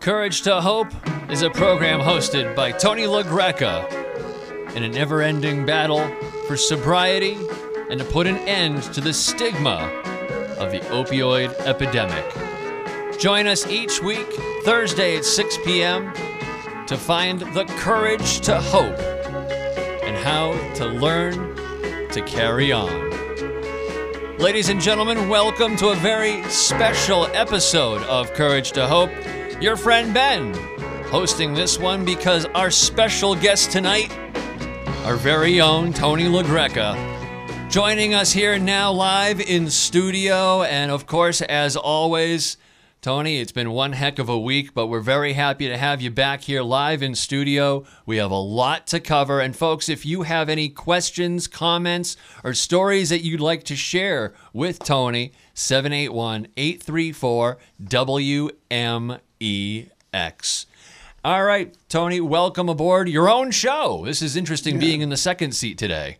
Courage to Hope is a program hosted by Tony LaGreca in a never ending battle for sobriety and to put an end to the stigma of the opioid epidemic. Join us each week, Thursday at 6 p.m., to find the courage to hope and how to learn to carry on. Ladies and gentlemen, welcome to a very special episode of Courage to Hope. Your friend Ben hosting this one because our special guest tonight, our very own Tony LaGreca, joining us here now live in studio. And of course, as always, Tony, it's been one heck of a week, but we're very happy to have you back here live in studio. We have a lot to cover. And folks, if you have any questions, comments, or stories that you'd like to share with Tony, 781 834 WMEX. All right, Tony, welcome aboard your own show. This is interesting Yeah. being in the second seat today.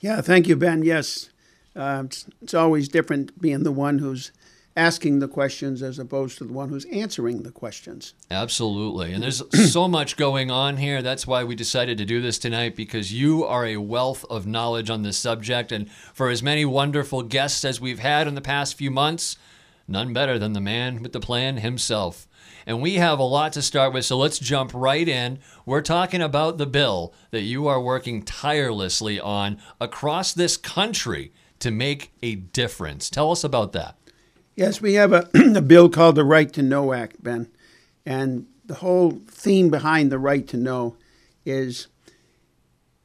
Yeah, thank you, Ben. Yes, uh, it's, it's always different being the one who's asking the questions as opposed to the one who's answering the questions. Absolutely. And there's so much going on here. That's why we decided to do this tonight because you are a wealth of knowledge on this subject. And for as many wonderful guests as we've had in the past few months, none better than the man with the plan himself. And we have a lot to start with, so let's jump right in. We're talking about the bill that you are working tirelessly on across this country to make a difference. Tell us about that. Yes, we have a, a bill called the Right to Know Act, Ben. And the whole theme behind the right to know is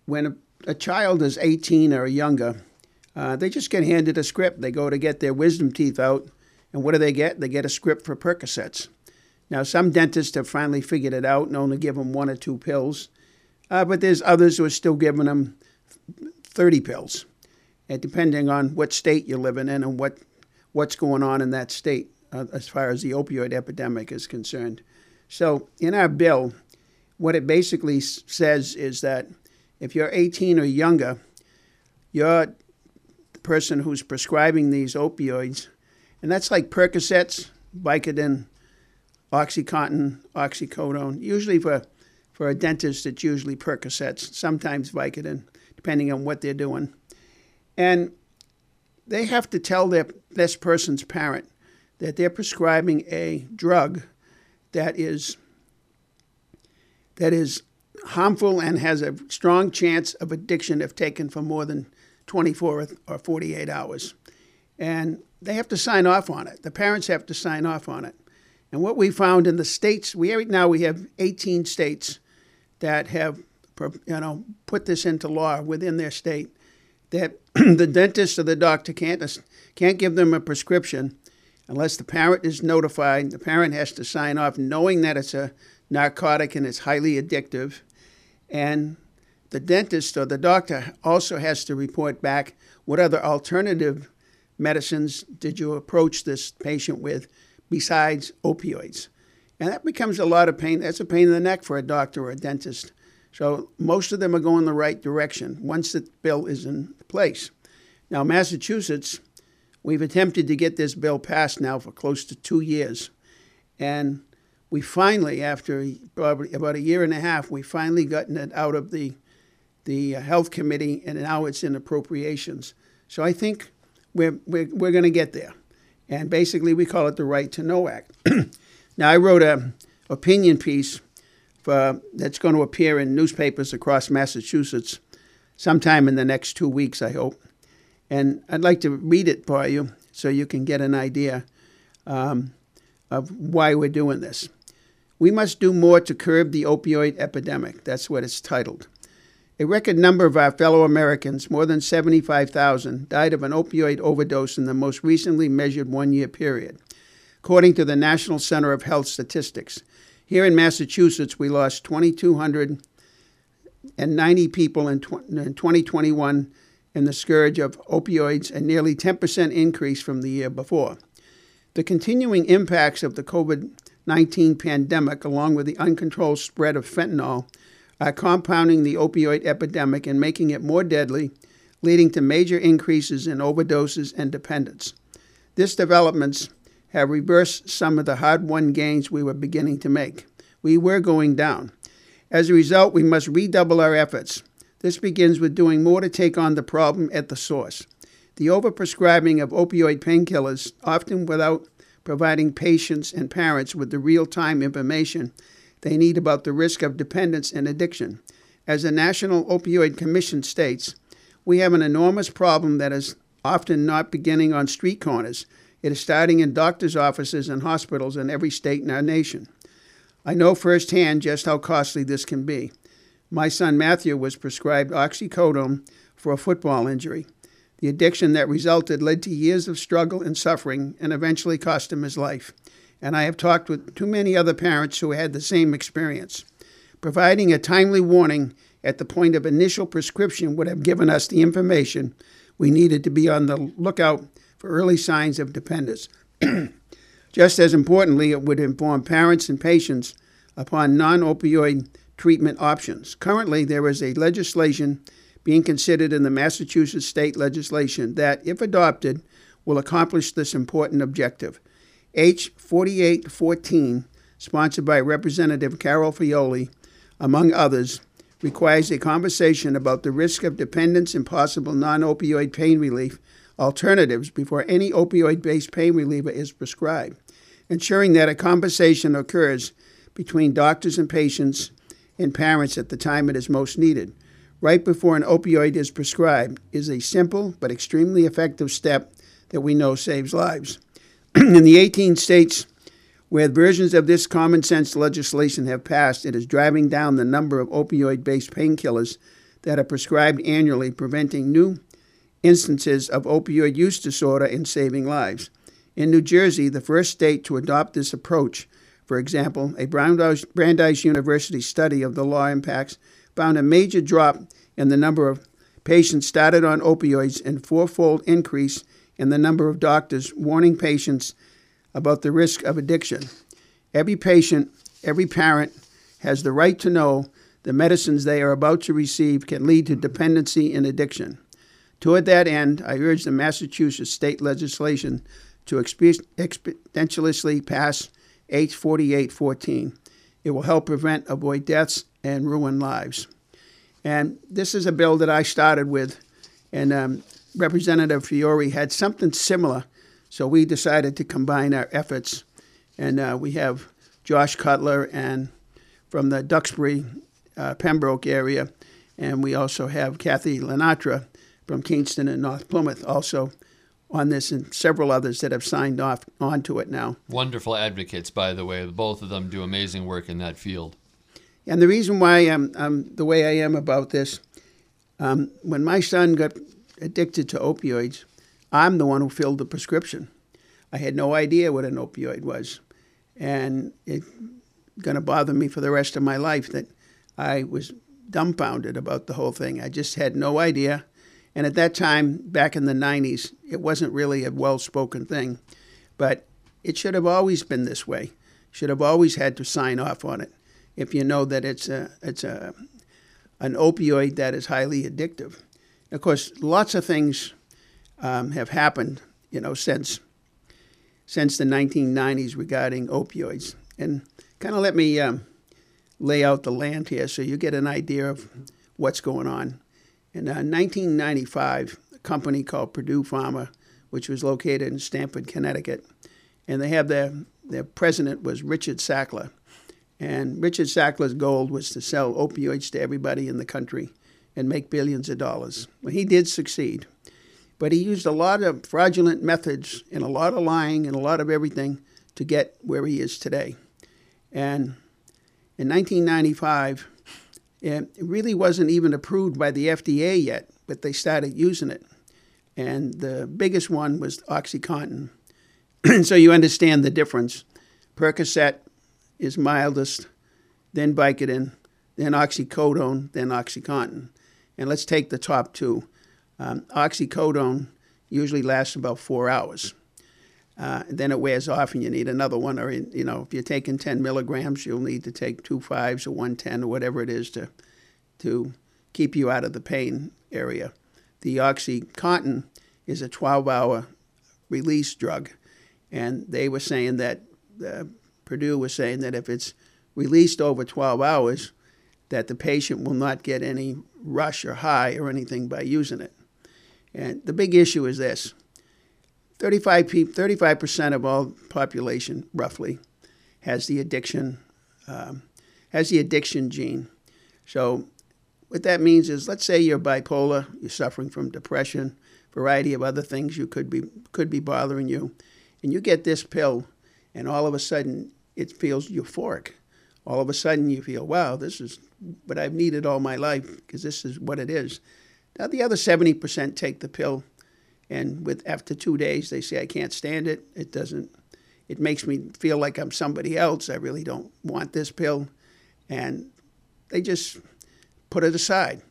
when a, a child is 18 or younger, uh, they just get handed a script. They go to get their wisdom teeth out, and what do they get? They get a script for Percocets. Now, some dentists have finally figured it out and only give them one or two pills, uh, but there's others who are still giving them 30 pills, and depending on what state you're living in and what what's going on in that state uh, as far as the opioid epidemic is concerned. So, in our bill, what it basically says is that if you're 18 or younger, you're the person who's prescribing these opioids, and that's like Percocets, Vicodin, OxyContin, oxycodone. Usually for, for a dentist, it's usually Percocets, sometimes Vicodin, depending on what they're doing. And they have to tell their this person's parent that they're prescribing a drug that is that is harmful and has a strong chance of addiction if taken for more than 24 or 48 hours. And they have to sign off on it. The parents have to sign off on it. And what we found in the states, we right now we have 18 states that have you know put this into law within their state that the dentist or the doctor can't can't give them a prescription unless the parent is notified. The parent has to sign off, knowing that it's a narcotic and it's highly addictive, and the dentist or the doctor also has to report back what other alternative medicines did you approach this patient with besides opioids. And that becomes a lot of pain. That's a pain in the neck for a doctor or a dentist. So most of them are going the right direction once the bill is in place. Now, Massachusetts, we've attempted to get this bill passed now for close to two years. And we finally, after probably about a year and a half, we finally gotten it out of the, the uh, health committee and now it's in appropriations. So I think we're, we're, we're going to get there. And basically, we call it the Right to Know Act. now, I wrote an opinion piece for, that's going to appear in newspapers across Massachusetts sometime in the next two weeks, I hope. And I'd like to read it for you so you can get an idea um, of why we're doing this. We must do more to curb the opioid epidemic. That's what it's titled. A record number of our fellow Americans, more than 75,000, died of an opioid overdose in the most recently measured one year period, according to the National Center of Health Statistics. Here in Massachusetts, we lost 2,290 people in, 2021 in the scourge of opioids, a nearly 10% increase from the year before. The continuing impacts of the COVID 19 pandemic, along with the uncontrolled spread of fentanyl, are compounding the opioid epidemic and making it more deadly, leading to major increases in overdoses and dependence. This developments have reversed some of the hard won gains we were beginning to make. We were going down. As a result, we must redouble our efforts. This begins with doing more to take on the problem at the source. The overprescribing of opioid painkillers, often without providing patients and parents with the real time information they need about the risk of dependence and addiction. As the National Opioid Commission states, we have an enormous problem that is often not beginning on street corners. It is starting in doctors' offices and hospitals in every state in our nation. I know firsthand just how costly this can be. My son Matthew was prescribed oxycodone for a football injury. The addiction that resulted led to years of struggle and suffering and eventually cost him his life. And I have talked with too many other parents who had the same experience. Providing a timely warning at the point of initial prescription would have given us the information we needed to be on the lookout for early signs of dependence. Just as importantly, it would inform parents and patients upon non opioid treatment options. Currently, there is a legislation being considered in the Massachusetts state legislation that, if adopted, will accomplish this important objective. H 4814, sponsored by Representative Carol Fiola, among others, requires a conversation about the risk of dependence and possible non opioid pain relief alternatives before any opioid based pain reliever is prescribed, ensuring that a conversation occurs between doctors and patients and parents at the time it is most needed. Right before an opioid is prescribed is a simple but extremely effective step that we know saves lives. In the 18 states where versions of this common sense legislation have passed, it is driving down the number of opioid based painkillers that are prescribed annually, preventing new instances of opioid use disorder and saving lives. In New Jersey, the first state to adopt this approach, for example, a Brandeis, University study of the law impacts found a major drop in the number of patients started on opioids and fourfold increase in the number of doctors warning patients about the risk of addiction. Every patient, every parent has the right to know the medicines they are about to receive can lead to dependency and addiction. Toward that end, I urge the Massachusetts state legislation to exponentially pass H 4814. It will help prevent, avoid deaths, and ruin lives. And this is a bill that I started with, and um, Representative Fiore had something similar, so we decided to combine our efforts. And uh, we have Josh Cutler and from the Duxbury, uh, Pembroke area, and we also have Kathy LaNatra from Kingston and North Plymouth also on this and several others that have signed off onto it now. Wonderful advocates, by the way. Both of them do amazing work in that field. And the reason why I'm, I'm the way I am about this, um, when my son got addicted to opioids, I'm the one who filled the prescription. I had no idea what an opioid was. And it's going to bother me for the rest of my life that I was dumbfounded about the whole thing. I just had no idea. And at that time, back in the 90s, it wasn't really a well spoken thing. But it should have always been this way. Should have always had to sign off on it if you know that it's a it's a an opioid that is highly addictive. Of course, lots of things um, have happened, you know, since since the 1990s regarding opioids, and kind of let me um, lay out the land here so you get an idea of what's going on. In uh, 1995, a company called Purdue Pharma, which was located in Stamford, Connecticut, and they have their their president was Richard Sackler, and Richard Sackler's goal was to sell opioids to everybody in the country and make billions of dollars. Well, he did succeed, but he used a lot of fraudulent methods and a lot of lying and a lot of everything to get where he is today. And in 1995, it really wasn't even approved by the FDA yet, but they started using it. And the biggest one was OxyContin. so you understand the difference. Percocet is mildest, then Vicodin, then oxycodone, then OxyContin. And let's take the top two. Um, oxycodone usually lasts about four hours. Uh, then it wears off and you need another one. Or, you know, if you're taking 10 milligrams, you'll need to take two fives or 110 or whatever it is to, to keep you out of the pain area. The OxyContin is a 12 hour release drug. and they were saying that uh, Purdue was saying that if it's released over 12 hours, that the patient will not get any rush or high or anything by using it. And the big issue is this 35 35% of all population, roughly, has the addiction, um, has the addiction gene. So what that means is, let's say you're bipolar, you're suffering from depression, variety of other things you could be could be bothering you, and you get this pill, and all of a sudden it feels euphoric. All of a sudden you feel, wow, this is what I've needed all my life because this is what it is. Now the other 70% take the pill, and with after two days they say I can't stand it. It doesn't. It makes me feel like I'm somebody else. I really don't want this pill, and they just put it aside,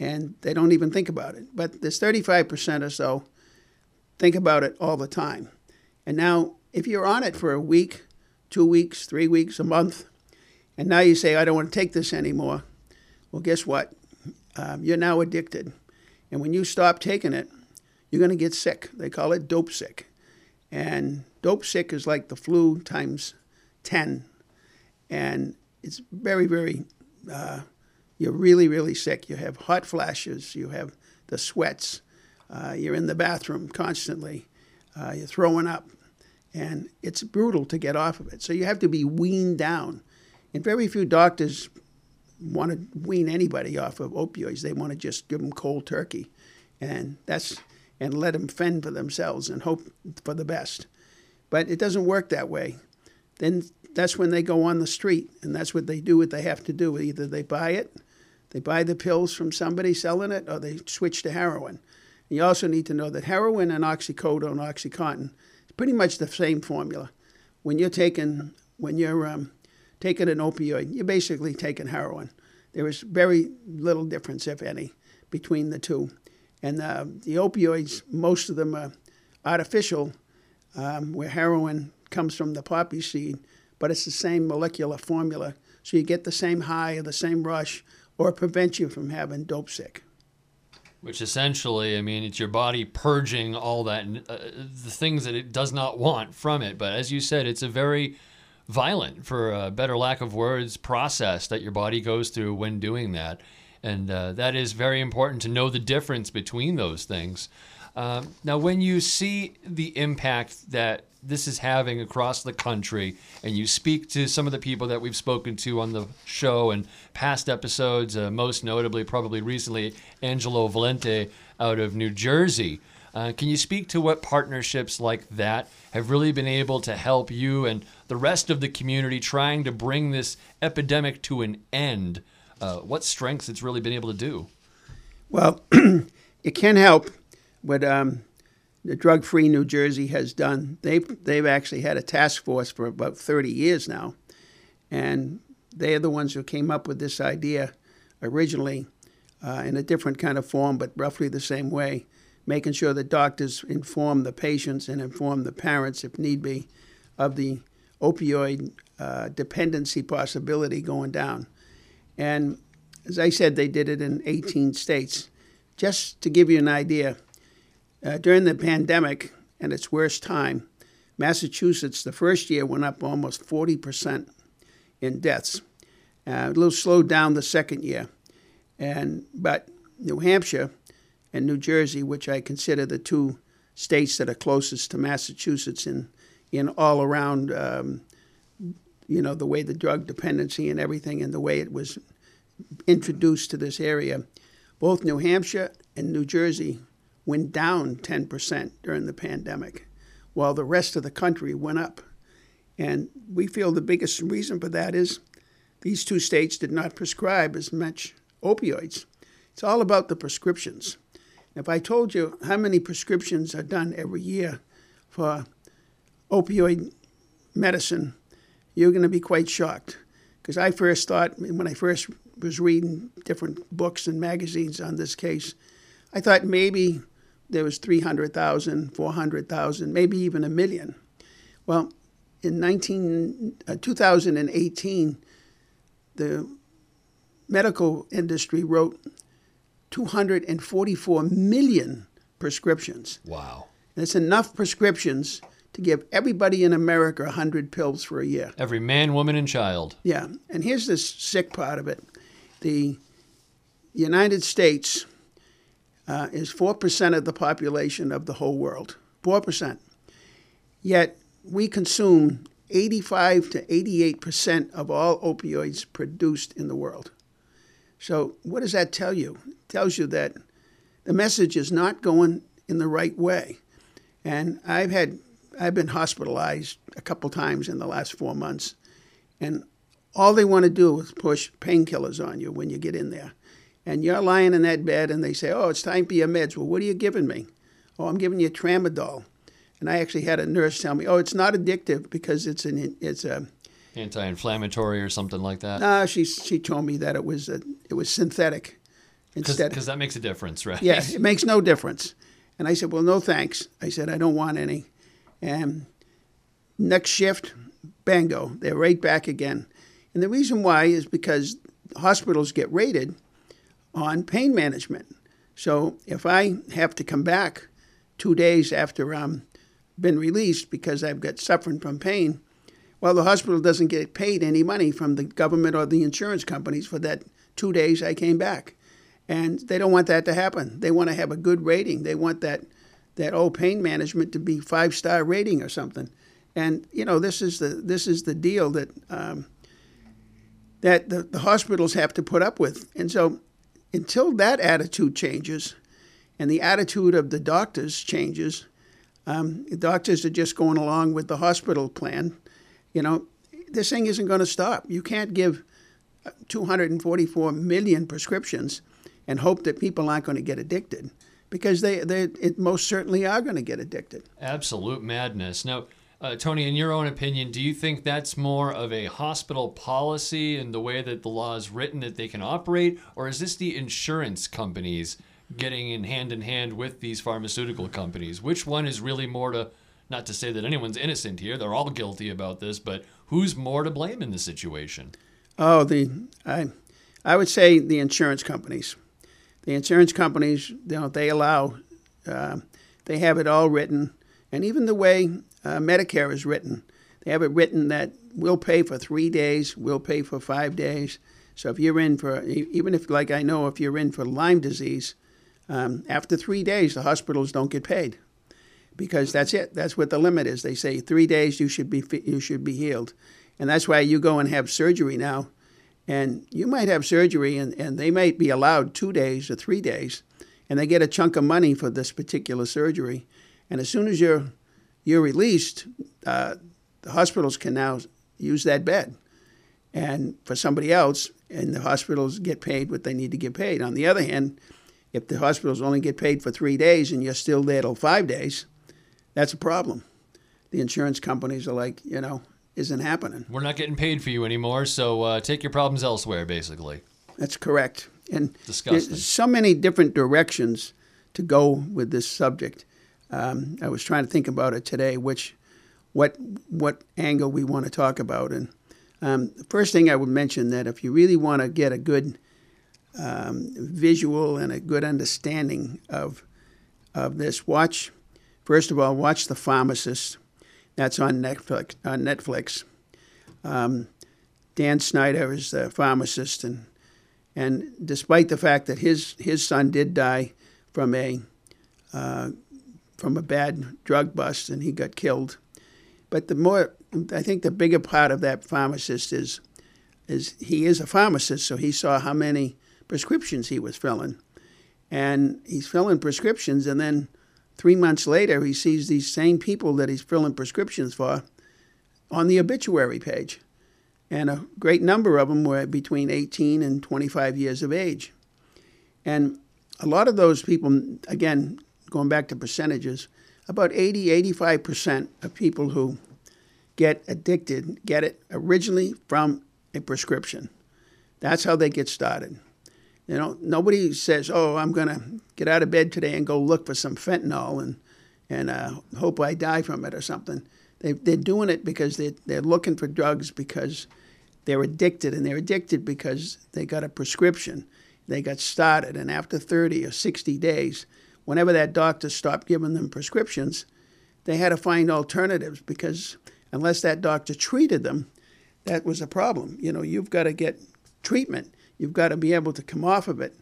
and they don't even think about it. But there's 35% or so think about it all the time. And now, if you're on it for a week, two weeks, three weeks, a month, and now you say, I don't want to take this anymore, well, guess what? Um, you're now addicted. And when you stop taking it, you're going to get sick. They call it dope sick. And dope sick is like the flu times 10. And it's very, very, uh, you're really, really sick. You have hot flashes, you have the sweats, uh, you're in the bathroom constantly, uh, you're throwing up. And it's brutal to get off of it. So you have to be weaned down. And very few doctors want to wean anybody off of opioids. They want to just give them cold turkey, and that's and let them fend for themselves and hope for the best. But it doesn't work that way. Then that's when they go on the street, and that's what they do. What they have to do: either they buy it, they buy the pills from somebody selling it, or they switch to heroin. And you also need to know that heroin and oxycodone, oxycontin, is pretty much the same formula. When you're taking when you're um, taking an opioid, you're basically taking heroin. There is very little difference, if any, between the two. And uh, the opioids, most of them are artificial, um, where heroin comes from the poppy seed, but it's the same molecular formula. So you get the same high or the same rush, or prevent you from having dope sick. Which essentially, I mean, it's your body purging all that, uh, the things that it does not want from it. But as you said, it's a very violent, for a better lack of words, process that your body goes through when doing that. And uh, that is very important to know the difference between those things. Um, now, when you see the impact that this is having across the country, and you speak to some of the people that we've spoken to on the show and past episodes, uh, most notably, probably recently, Angelo Valente out of New Jersey. Uh, can you speak to what partnerships like that have really been able to help you and the rest of the community trying to bring this epidemic to an end? Uh, what strengths it's really been able to do? Well, it can help what um, the Drug Free New Jersey has done. They've, they've actually had a task force for about 30 years now. And they are the ones who came up with this idea originally uh, in a different kind of form, but roughly the same way making sure that doctors inform the patients and inform the parents, if need be, of the opioid uh, dependency possibility going down. And as I said, they did it in 18 states. Just to give you an idea, uh, during the pandemic and its worst time, Massachusetts, the first year, went up almost 40% in deaths. Uh, a little slowed down the second year. And, but New Hampshire, and New Jersey, which I consider the two states that are closest to Massachusetts in in all around, um, you know, the way the drug dependency and everything, and the way it was introduced to this area. Both New Hampshire and New Jersey went down 10% during the pandemic, while the rest of the country went up. And we feel the biggest reason for that is these two states did not prescribe as much opioids. It's all about the prescriptions. If I told you how many prescriptions are done every year for opioid medicine, you're going to be quite shocked. Because I first thought, when I first was reading different books and magazines on this case, I thought maybe there was 300,000, 400,000, maybe even a million. Well, in 19, uh, 2018, the medical industry wrote 244 million prescriptions. Wow. That's enough prescriptions to give everybody in America 100 pills for a year. Every man, woman, and child. Yeah, and here's the sick part of it: the United States uh, is four percent of the population of the whole world. Four percent. Yet we consume 85 to 88 percent of all opioids produced in the world. So what does that tell you? It tells you that the message is not going in the right way. And I've had I've been hospitalized a couple times in the last four months, and all they want to do is push painkillers on you when you get in there. And you're lying in that bed, and they say, "Oh, it's time for your meds." Well, what are you giving me? Oh, I'm giving you tramadol. And I actually had a nurse tell me, "Oh, it's not addictive because it's an it's a anti-inflammatory or something like that." No, she she told me that it was a, it was synthetic instead because that makes a difference, right? Yeah, it makes no difference. And I said, "Well, no thanks." I said, "I don't want any." And next shift, bango, they're right back again. And the reason why is because hospitals get rated on pain management. So if I have to come back two days after I'm been released because I've got suffering from pain, well, the hospital doesn't get paid any money from the government or the insurance companies for that two days I came back. And they don't want that to happen. They want to have a good rating. They want that that old pain management to be five star rating or something. And you know this is the this is the deal that um, that the, the hospitals have to put up with. And so until that attitude changes, and the attitude of the doctors changes, um, the doctors are just going along with the hospital plan. You know, this thing isn't going to stop. You can't give 244 million prescriptions and hope that people aren't going to get addicted because they, they most certainly are going to get addicted. Absolute madness. Now, uh, Tony, in your own opinion, do you think that's more of a hospital policy and the way that the law is written that they can operate, or is this the insurance companies getting in hand in hand with these pharmaceutical companies? Which one is really more to, not to say that anyone's innocent here, they're all guilty about this, but who's more to blame in the situation? Oh, the I, I would say the insurance companies the insurance companies, you know, they allow, uh, they have it all written, and even the way uh, Medicare is written, they have it written that we'll pay for three days, we'll pay for five days. So if you're in for, even if, like I know, if you're in for Lyme disease, um, after three days, the hospitals don't get paid because that's it. That's what the limit is. They say three days you should be you should be healed, and that's why you go and have surgery now. And you might have surgery and, and they might be allowed two days or three days and they get a chunk of money for this particular surgery. And as soon as you're you're released uh, the hospitals can now use that bed. And for somebody else and the hospitals get paid what they need to get paid. On the other hand if the hospitals only get paid for three days and you're still there till five days that's a problem the insurance companies are like you know isn't happening. We're not getting paid for you anymore, so uh, take your problems elsewhere, basically. That's correct. And Disgusting. there's so many different directions to go with this subject. Um, I was trying to think about it today, which, what, what angle we want to talk about. And um, the first thing I would mention that if you really want to get a good um, visual and a good understanding of of this, watch first of all watch the pharmacist that's on Netflix. On Netflix. Um, Dan Schneider is the pharmacist, and and despite the fact that his his son did die from a uh, from a bad drug bust and he got killed, but the more I think the bigger part of that pharmacist is is he is a pharmacist, so he saw how many prescriptions he was filling, and he's filling prescriptions, and then Three months later, he sees these same people that he's filling prescriptions for on the obituary page. And a great number of them were between 18 and 25 years of age. And a lot of those people, again, going back to percentages, about 80, 85% of people who get addicted get it originally from a prescription. That's how they get started. You know, nobody says, "Oh, I'm going to get out of bed today and go look for some fentanyl and and uh, hope I die from it or something." They they're doing it because they they're looking for drugs because they're addicted and they're addicted because they got a prescription. They got started, and after 30 or 60 days, whenever that doctor stopped giving them prescriptions, they had to find alternatives because unless that doctor treated them, that was a problem. You know, you've got to get treatment. You've got to be able to come off of it.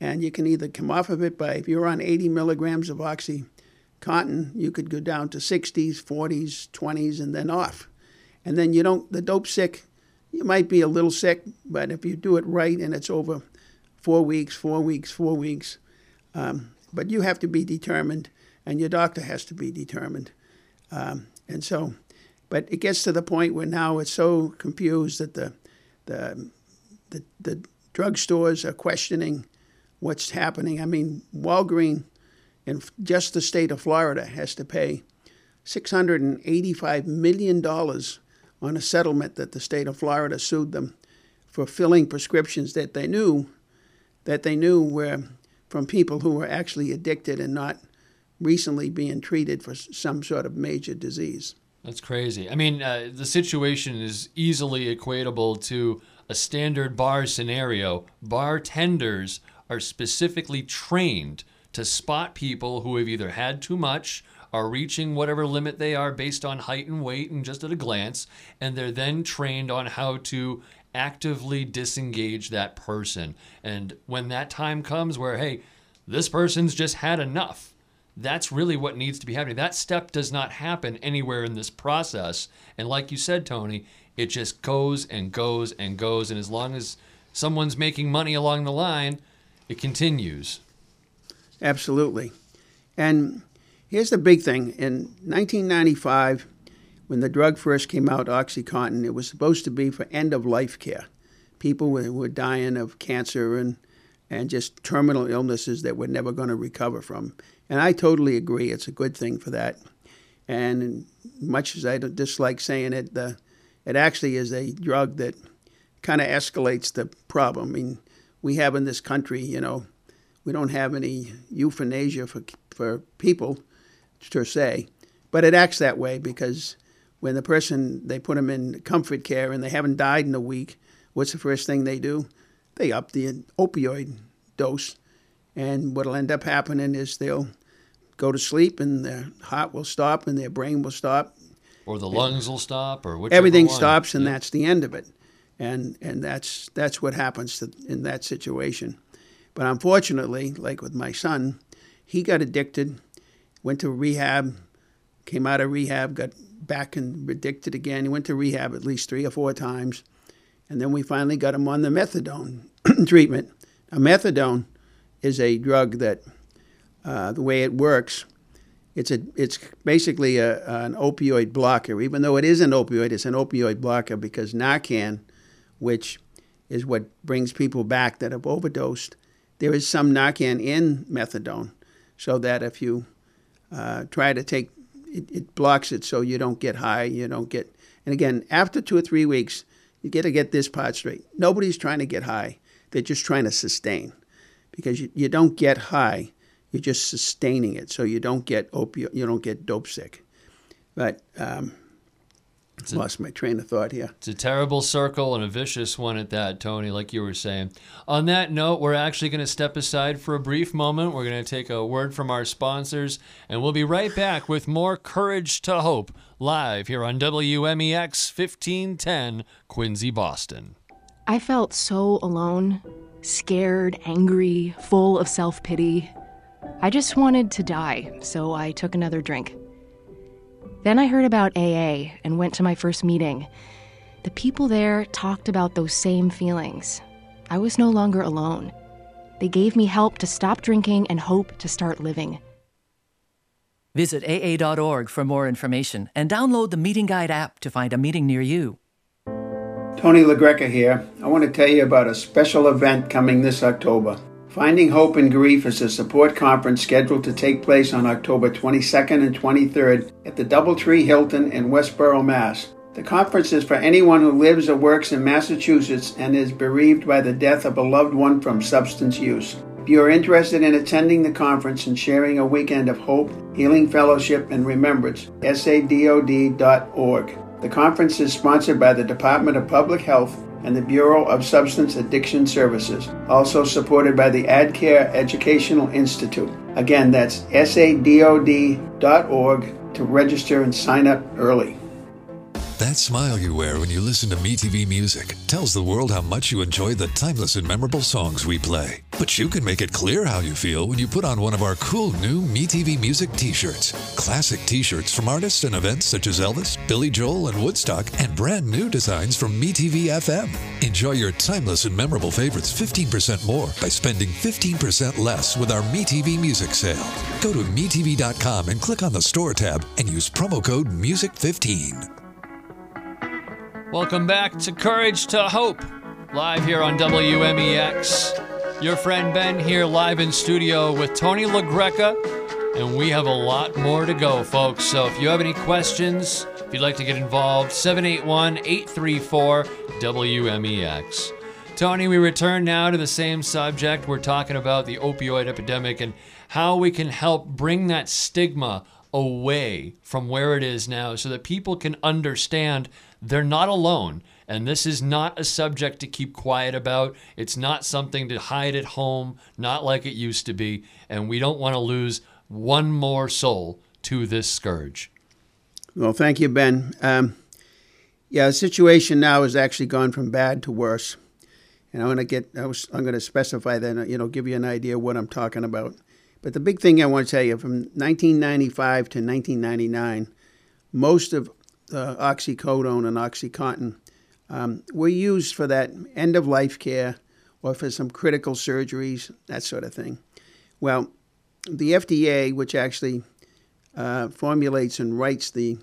And you can either come off of it by, if you're on 80 milligrams of Oxycontin, you could go down to 60s, 40s, 20s, and then off. And then you don't, the dope sick, you might be a little sick, but if you do it right and it's over four weeks, four weeks, four weeks, um, but you have to be determined, and your doctor has to be determined. Um, and so, but it gets to the point where now it's so confused that the, the, the, the drugstores are questioning what's happening. I mean, Walgreens in just the state of Florida has to pay $685 million on a settlement that the state of Florida sued them for filling prescriptions that they knew that they knew were from people who were actually addicted and not recently being treated for some sort of major disease. That's crazy. I mean, uh, the situation is easily equatable to a standard bar scenario. Bartenders are specifically trained to spot people who have either had too much, are reaching whatever limit they are based on height and weight and just at a glance, and they're then trained on how to actively disengage that person. And when that time comes where, hey, this person's just had enough, that's really what needs to be happening. That step does not happen anywhere in this process. And like you said, Tony, it just goes and goes and goes. And as long as someone's making money along the line, it continues. Absolutely. And here's the big thing in 1995, when the drug first came out, Oxycontin, it was supposed to be for end of life care. People were, were dying of cancer and, and just terminal illnesses that we're never going to recover from. And I totally agree. It's a good thing for that. And much as I dislike saying it, the, it actually is a drug that kind of escalates the problem. I mean, we have in this country, you know, we don't have any euthanasia for, for people, per se, but it acts that way because when the person they put them in comfort care and they haven't died in a week, what's the first thing they do? They up the opioid dose, and what'll end up happening is they'll go to sleep and their heart will stop and their brain will stop, or the lungs will stop, or everything one. stops, and that's the end of it. And and that's that's what happens to, in that situation. But unfortunately, like with my son, he got addicted, went to rehab, came out of rehab, got back and addicted again. He went to rehab at least three or four times. And then we finally got him on the methadone treatment. Now, methadone is a drug that, uh, the way it works, it's, a, it's basically a, an opioid blocker. Even though it is an opioid, it's an opioid blocker because Narcan, which is what brings people back that have overdosed, there is some Narcan in methadone, so that if you uh, try to take it, it blocks it so you don't get high, you don't get. And again, after two or three weeks, you got to get this part straight. Nobody's trying to get high; they're just trying to sustain, because you, you don't get high, you're just sustaining it, so you don't get opio, you don't get dope sick. But um, it's lost my train of thought here. It's a terrible circle and a vicious one at that, Tony, like you were saying. On that note, we're actually going to step aside for a brief moment. We're going to take a word from our sponsors, and we'll be right back with more Courage to Hope live here on WMEX 1510, Quincy, Boston. I felt so alone, scared, angry, full of self pity. I just wanted to die, so I took another drink. Then I heard about AA and went to my first meeting. The people there talked about those same feelings. I was no longer alone. They gave me help to stop drinking and hope to start living. Visit AA.org for more information and download the Meeting Guide app to find a meeting near you. Tony LaGreca here. I want to tell you about a special event coming this October. Finding Hope in Grief is a support conference scheduled to take place on October 22nd and 23rd at the Doubletree Hilton in Westborough, Mass. The conference is for anyone who lives or works in Massachusetts and is bereaved by the death of a loved one from substance use. If you are interested in attending the conference and sharing a weekend of hope, healing fellowship, and remembrance, sadod.org. The conference is sponsored by the Department of Public Health and the Bureau of Substance Addiction Services, also supported by the AdCare Educational Institute. Again, that's sadod.org to register and sign up early. That smile you wear when you listen to MeTV Music tells the world how much you enjoy the timeless and memorable songs we play. But you can make it clear how you feel when you put on one of our cool new MeTV Music t-shirts. Classic t-shirts from artists and events such as Elvis, Billy Joel, and Woodstock, and brand new designs from MeTV FM. Enjoy your timeless and memorable favorites 15% more by spending 15% less with our MeTV Music sale. Go to MeTV.com and click on the store tab and use promo code MUSIC15. Welcome back to Courage to Hope, live here on WMEX. Your friend Ben here, live in studio with Tony LaGreca, and we have a lot more to go, folks. So if you have any questions, if you'd like to get involved, 781 834 WMEX. Tony, we return now to the same subject. We're talking about the opioid epidemic and how we can help bring that stigma away from where it is now so that people can understand they're not alone. And this is not a subject to keep quiet about. It's not something to hide at home, not like it used to be. And we don't want to lose one more soul to this scourge. Well, thank you, Ben. Um, yeah, the situation now has actually gone from bad to worse. And I'm going to get, I was, I'm going to specify that, you know, give you an idea of what I'm talking about. But the big thing I want to tell you from 1995 to 1999, most of the oxycodone and OxyContin um, were used for that end of life care or for some critical surgeries, that sort of thing. Well, the FDA, which actually uh, formulates and writes the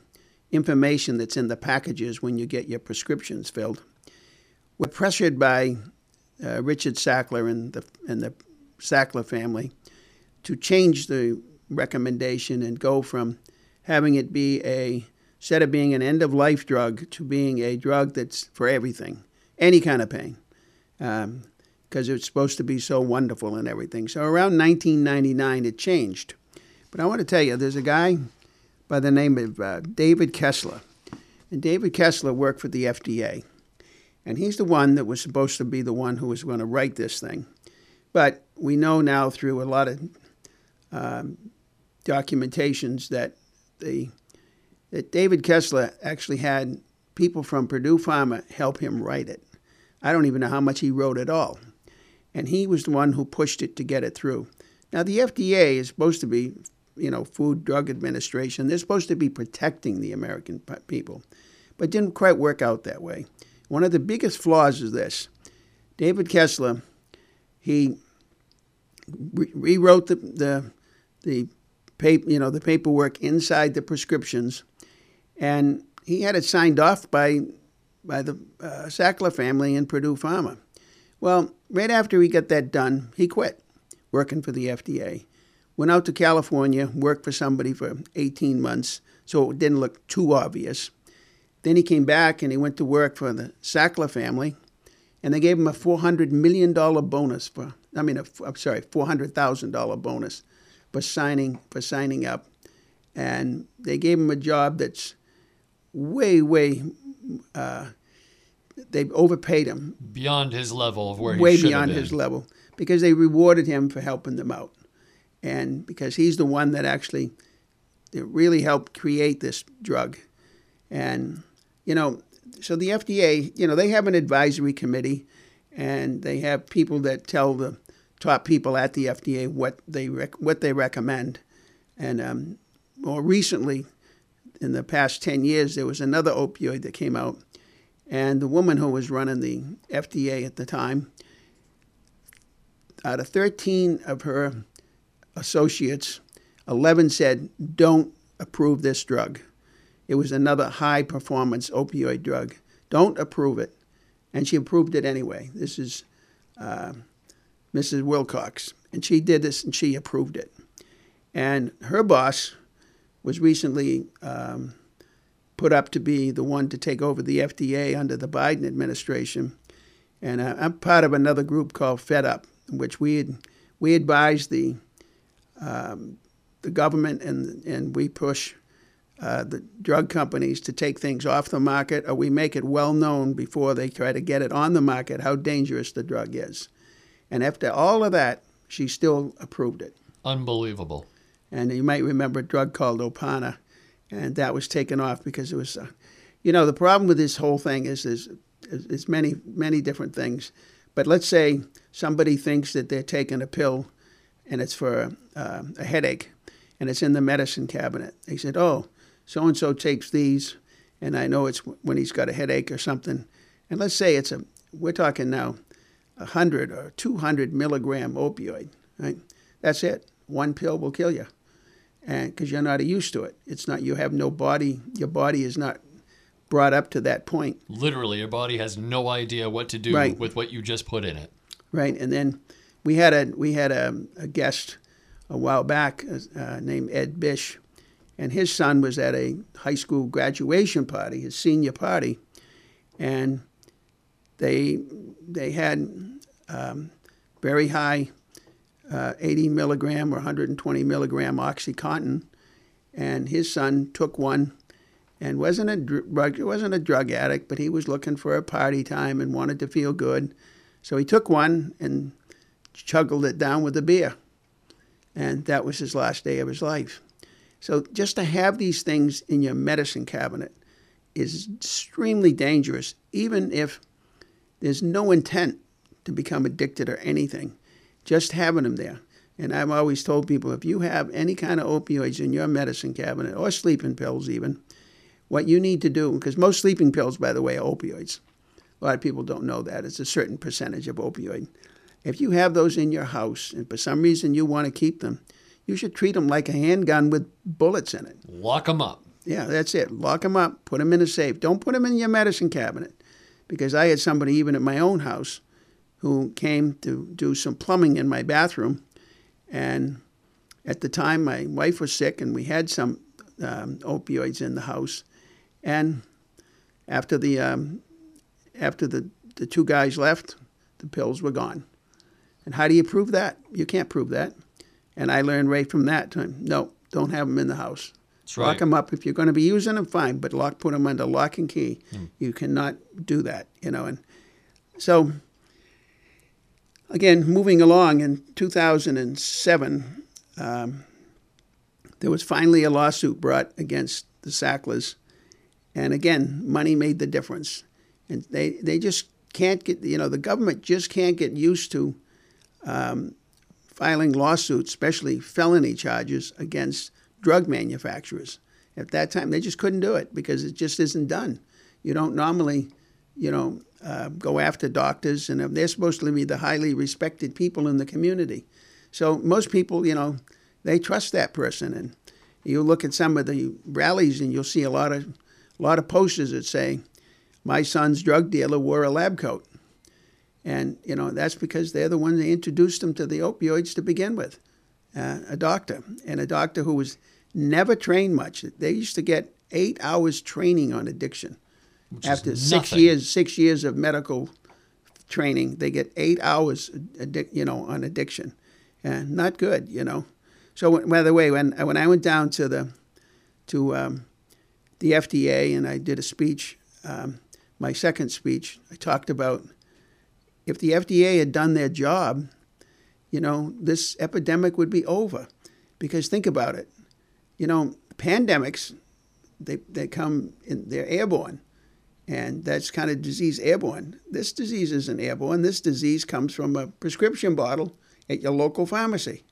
information that's in the packages when you get your prescriptions filled, were pressured by uh, Richard Sackler and the, and the Sackler family to change the recommendation and go from having it be a instead of being an end of life drug to being a drug that's for everything, any kind of pain, because um, it's supposed to be so wonderful and everything. So around 1999, it changed. But I want to tell you, there's a guy by the name of uh, David Kessler. And David Kessler worked for the FDA. And he's the one that was supposed to be the one who was going to write this thing. But we know now through a lot of um, documentations that the that David Kessler actually had people from Purdue Pharma help him write it. I don't even know how much he wrote at all. And he was the one who pushed it to get it through. Now, the FDA is supposed to be, you know, Food Drug Administration. They're supposed to be protecting the American people, but didn't quite work out that way. One of the biggest flaws is this David Kessler, he re- rewrote the, the, the, paper, you know, the paperwork inside the prescriptions and he had it signed off by by the uh, Sackler family in Purdue Pharma. Well, right after he got that done, he quit working for the FDA. Went out to California, worked for somebody for 18 months, so it didn't look too obvious. Then he came back and he went to work for the Sackler family, and they gave him a $400 million bonus for, I mean, a, I'm sorry, $400,000 bonus for signing for signing up, and they gave him a job that's way, way. Uh, they overpaid him. Beyond his level of where way beyond his level. Because they rewarded him for helping them out, and because he's the one that actually really helped create this drug, and you know, so the FDA, you know, they have an advisory committee, and they have people that tell the top people at the FDA what they what they recommend, and um, more recently, in the past 10 years, there was another opioid that came out. And the woman who was running the FDA at the time, out of 13 of her associates, 11 said, don't approve this drug. It was another high performance opioid drug. Don't approve it. And she approved it anyway. This is uh, Mrs. Wilcox. And she did this and she approved it. And her boss, was recently um, put up to be the one to take over the FDA under the Biden administration. And uh, I'm part of another group called Fed Up, in which we had, we advise the um, the government and and we push uh, the drug companies to take things off the market, or we make it well known before they try to get it on the market how dangerous the drug is. And after all of that, she still approved it. Unbelievable and you might remember a drug called Opana. and that was taken off because it was, uh, you know, the problem with this whole thing is there's, there's many many different things, but let's say somebody thinks that they're taking a pill, and it's for uh, a headache, and it's in the medicine cabinet. They said, oh, so and so takes these, and I know it's when he's got a headache or something, and let's say it's a we're talking now, a hundred or two hundred milligram opioid, right? That's it. One pill will kill you and because you're not used to it. It's not you have no body. Your body is not brought up to that point. Literally, your body has no idea what to do Right. with what you just put in it. right? And then we had a we had a, a guest a while back uh, named Ed Bish, and his son was at a high school graduation party, his senior party, and they they had um, very high uh, 80 milligram or 120 milligram OxyContin, and his son took one and wasn't a drug wasn't a drug addict, but he was looking for a party time and wanted to feel good. So he took one and chuggled it down with a beer. And that was his last day of his life. So just to have these things in your medicine cabinet is extremely dangerous, even if there's no intent to become addicted or anything. Just having them there. And I've always told people if you have any kind of opioids in your medicine cabinet or sleeping pills, even, what you need to do, because most sleeping pills, by the way, are opioids. A lot of people don't know that. It's a certain percentage of opioid. If you have those in your house and for some reason you want to keep them, you should treat them like a handgun with bullets in it. Lock them up. Yeah, that's it. Lock them up, put them in a safe. Don't put them in your medicine cabinet. Because I had somebody, even at my own house, who came to do some plumbing in my bathroom. And at the time, my wife was sick and we had some um, opioids in the house. And after the, um, after the, the two guys left, the pills were gone. And how do you prove that? You can't prove that. And I learned right from that time no, don't have them in the house. Lock them up. If you're going to be using them, fine, but lock, put them under lock and key. You cannot do that, you know. And so, again, moving along in 2007, um, there was finally a lawsuit brought against the Sacklers. And again, money made the difference. And they, they just can't get, you know, the government just can't get used to um, filing lawsuits, especially felony charges against drug manufacturers. At that time, they just couldn't do it because it just isn't done. You don't normally, you know, uh, go after doctors, and they're supposed to be the highly respected people in the community. So most people, you know, they trust that person. And you look at some of the rallies, and you'll see a lot of, a lot of posters that say, "My son's drug dealer wore a lab coat." And, you know, that's because they're the ones that introduced them to the opioids to begin with. Uh, a doctor, and a doctor who was never trained much. They used to get eight hours training on addiction. Which After six years, six years of medical training, they get eight hours, addic- you know, on addiction. And not good, you know. So, by the way, when when I went down to the to um, the FDA and I did a speech, um, my second speech, I talked about if the FDA had done their job, you know, this epidemic would be over. Because think about it, you know, pandemics, they, they come in, they're airborne. And that's kind of disease airborne. This disease isn't airborne. This disease comes from a prescription bottle at your local pharmacy.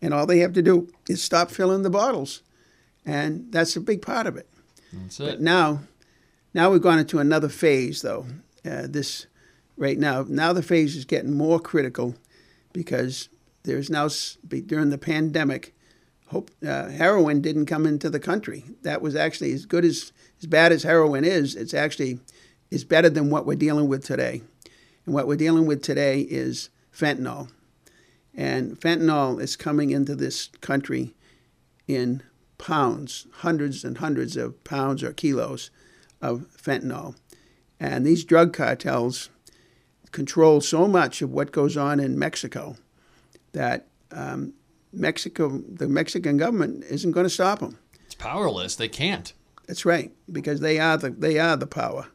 And all they have to do is stop filling the bottles. And that's a big part of it. That's But it. now, now we've gone into another phase, though. Uh, this right now, now the phase is getting more critical because there's now during the pandemic, hope uh, heroin didn't come into the country. That was actually as good as as bad as heroin is. It's actually is better than what we're dealing with today. And what we're dealing with today is fentanyl. And fentanyl is coming into this country in pounds, hundreds and hundreds of pounds or kilos of fentanyl. And these drug cartels control so much of what goes on in Mexico that um, Mexico, the Mexican government, isn't going to stop them. It's powerless. They can't. That's right, because they are the they are the power,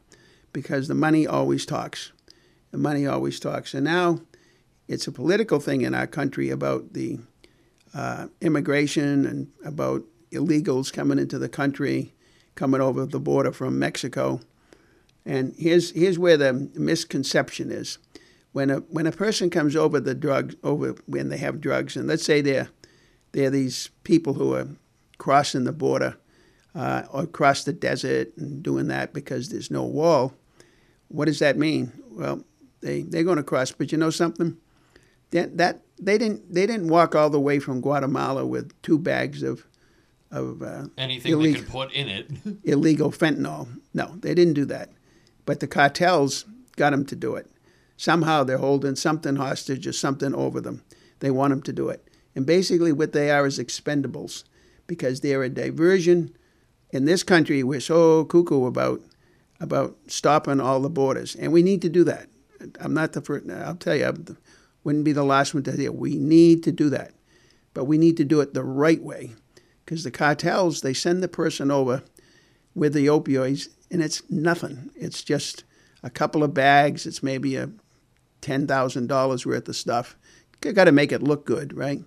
because the money always talks, the money always talks, and now it's a political thing in our country about the uh, immigration and about illegals coming into the country, coming over the border from Mexico. And here's here's where the misconception is. When a when a person comes over the drugs over when they have drugs, and let's say they're they're these people who are crossing the border uh, or across the desert and doing that because there's no wall. What does that mean? Well, they they're going to cross, but you know something? That that they didn't they didn't walk all the way from Guatemala with two bags of of uh, Anything illegal, they could put in it. illegal fentanyl. No, they didn't do that. But the cartels got them to do it. Somehow they're holding something hostage or something over them. They want them to do it. And basically, what they are is expendables because they're a diversion. In this country, we're so cuckoo about about stopping all the borders, and we need to do that. I'm not the first. I'll tell you, I wouldn't be the last one to you. We need to do that, but we need to do it the right way, because the cartels they send the person over with the opioids, and it's nothing. It's just a couple of bags. It's maybe a ten thousand dollars worth of stuff. You got to make it look good, right?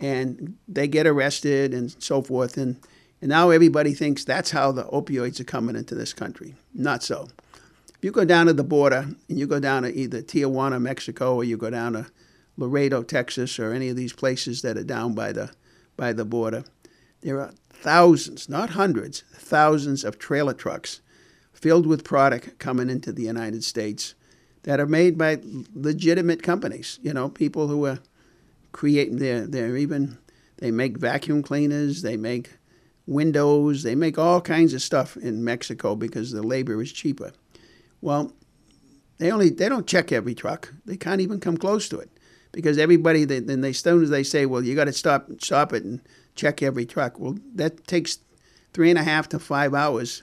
And they get arrested and so forth, and and now everybody thinks that's how the opioids are coming into this country. Not so. If you go down to the border and you go down to either Tijuana, Mexico, or you go down to Laredo, Texas, or any of these places that are down by the by the border, there are thousands, not hundreds, thousands of trailer trucks filled with product coming into the United States that are made by legitimate companies. You know, people who uh, are creating. They're they're even they make vacuum cleaners. They make windows. They make all kinds of stuff in Mexico because the labor is cheaper. Well, they only they don't check every truck. They can't even come close to it because everybody they, then they soon as they say, well, you got to stop stop it and check every truck. Well, that takes three and a half to five hours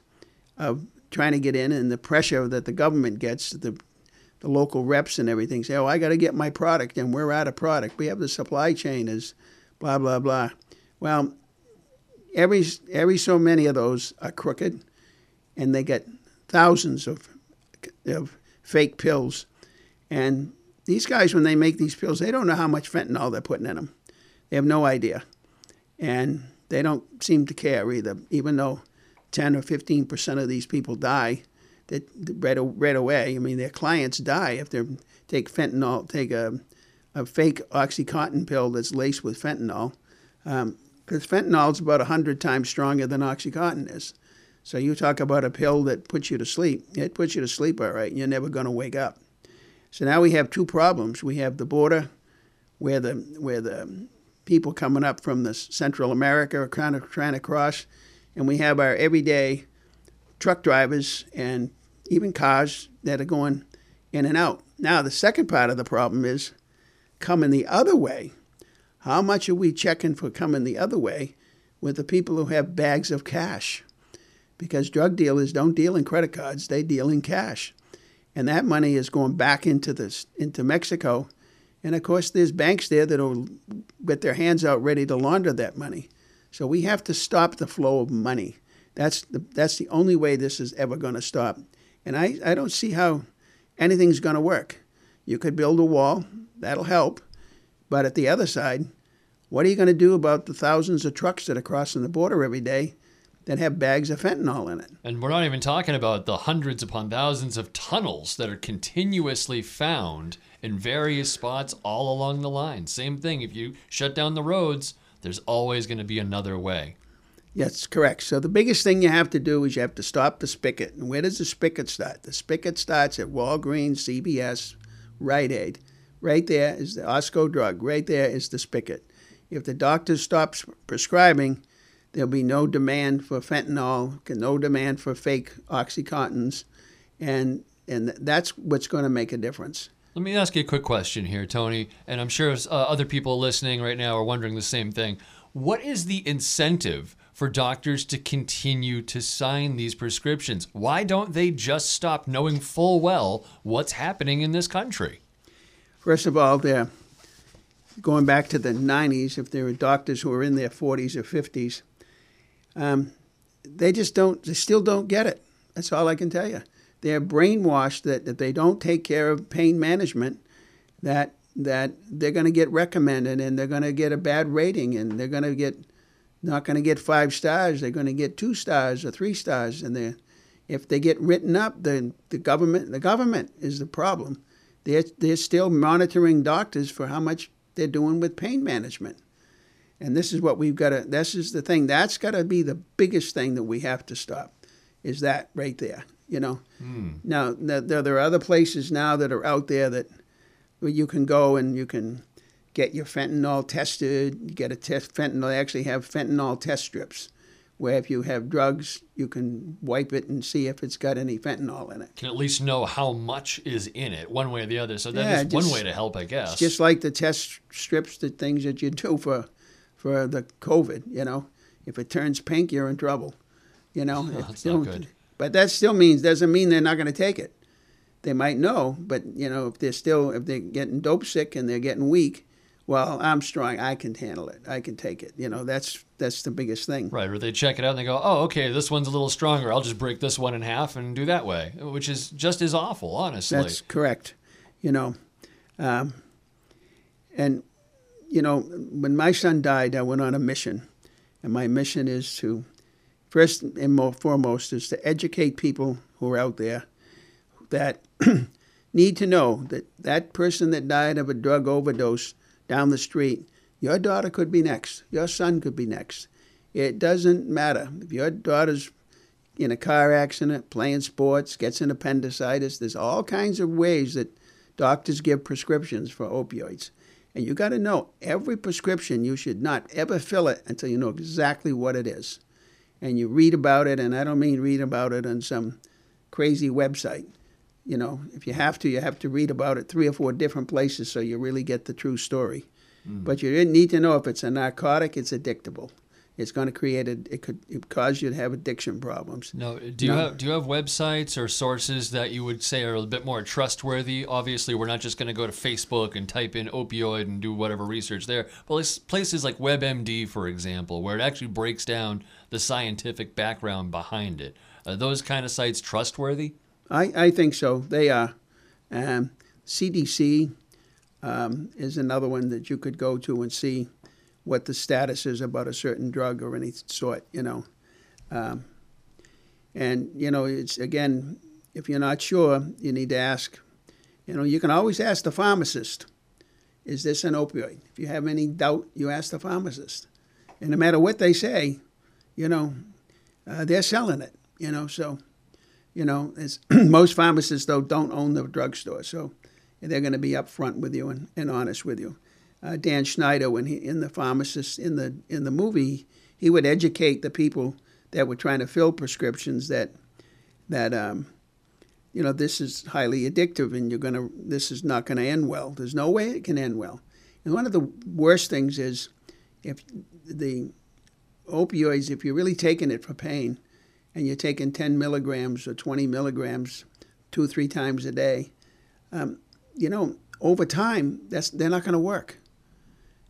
of trying to get in, and the pressure that the government gets, the the local reps and everything say, oh, I got to get my product, and we're out of product. We have the supply chain is blah blah blah. Well, every every so many of those are crooked, and they get thousands of of fake pills, and these guys when they make these pills, they don't know how much fentanyl they're putting in them. They have no idea, and they don't seem to care either. Even though ten or fifteen percent of these people die, that right, right away. I mean, their clients die if they take fentanyl, take a a fake OxyContin pill that's laced with fentanyl. Um, because fentanyl is about 100 times stronger than Oxycontin is. So you talk about a pill that puts you to sleep. It puts you to sleep, all right, and you're never going to wake up. So now we have two problems. We have the border, where the where the people coming up from the Central America are kind of trying to cross, and we have our everyday truck drivers and even cars that are going in and out. Now the second part of the problem is coming the other way how much are we checking for coming the other way with the people who have bags of cash? Because drug dealers don't deal in credit cards, they deal in cash. And that money is going back into this into Mexico. And of course there's banks there that'll get their hands out ready to launder that money. So we have to stop the flow of money. That's the, that's the only way this is ever going to stop. And I, I don't see how anything's going to work. You could build a wall, that'll help. But at the other side, what are you going to do about the thousands of trucks that are crossing the border every day that have bags of fentanyl in it? And we're not even talking about the hundreds upon thousands of tunnels that are continuously found in various spots all along the line. Same thing, if you shut down the roads, there's always going to be another way. Yes, correct. So the biggest thing you have to do is you have to stop the spigot. And where does the spigot start? The spigot starts at Walgreens, CVS, Rite Aid. Right there is the Osco drug. Right there is the spigot. If the doctor stops prescribing, there'll be no demand for fentanyl, no demand for fake oxycontins, and and that's what's going to make a difference. Let me ask you a quick question here, Tony, and I'm sure uh, other people listening right now are wondering the same thing. What is the incentive for doctors to continue to sign these prescriptions? Why don't they just stop knowing full well what's happening in this country? First of all, they're going back to the 90s, if there were doctors who were in their 40s or 50s, um, they just don't, they still don't get it. That's all I can tell you. They're brainwashed that if they don't take care of pain management, that that they're going to get recommended and they're going to get a bad rating and they're going to get not going to get five stars. They're going to get two stars or three stars, and if they get written up, then the government the government is the problem. They're they're still monitoring doctors for how much they're doing with pain management, and this is what we've got to. This is the thing. That's got to be the biggest thing that we have to stop. Is that right there? You know. Mm. Now there, there are other places now that are out there that where you can go and you can get your fentanyl tested. You get a test fentanyl. They actually have fentanyl test strips, where if you have drugs, you can wipe it and see if it's got any fentanyl in it. Can at least know how much is in it, one way or the other. So that Yeah, is one way to help, I guess. It's just like the test strips, the things that you do for for the COVID. You know, if it turns pink, you're in trouble. You know, that's not good. But that still means doesn't mean they're not going to take it. They might know, but you know, if they're still if they're getting dope sick and they're getting weak, well, I'm strong. I can handle it. I can take it. You know, that's that's the biggest thing. Right, or they check it out and they go, oh, okay, this one's a little stronger. I'll just break this one in half and do that way, which is just as awful, honestly. That's correct. You know, um, and you know, when my son died, I went on a mission, and my mission is to, first and mo- foremost, is to educate people who are out there that need to know that that person that died of a drug overdose down the street, your daughter could be next, your son could be next. It doesn't matter if your daughter's in a car accident, playing sports, gets an appendicitis. There's all kinds of ways that doctors give prescriptions for opioids. And you got to know every prescription, you should not ever fill it until you know exactly what it is. And you read about it, and I don't mean read about it on some crazy website. You know, if you have to, you have to read about it three or four different places so you really get the true story. Hmm. But you need to know if it's a narcotic, it's addictable. It's going to create a, it could it cause you to have addiction problems. No, do you No. have do you have websites or sources that you would say are a bit more trustworthy? Obviously, we're not just going to go to Facebook and type in opioid and do whatever research there. But places like WebMD, for example, where it actually breaks down the scientific background behind it. Are those kind of sites trustworthy? I, I think so. They are. Um, CDC um, is another one that you could go to and see what the status is about a certain drug or any sort, you know. Um, and, you know, it's again, if you're not sure, you need to ask. You know, you can always ask the pharmacist, is this an opioid? If you have any doubt, you ask the pharmacist. And no matter what they say, you know, uh, they're selling it, you know, so you know, most pharmacists though don't own the drugstore, so they're going to be upfront with you and, and honest with you. Uh, Dan Schneider, when he in the pharmacist in the in the movie, he would educate the people that were trying to fill prescriptions that that um, you know this is highly addictive and you're gonna this is not going to end well. There's no way it can end well. And one of the worst things is if the opioids, if you're really taking it for pain, and you're taking 10 milligrams or 20 milligrams two or three times a day, um, you know, over time, that's they're not going to work.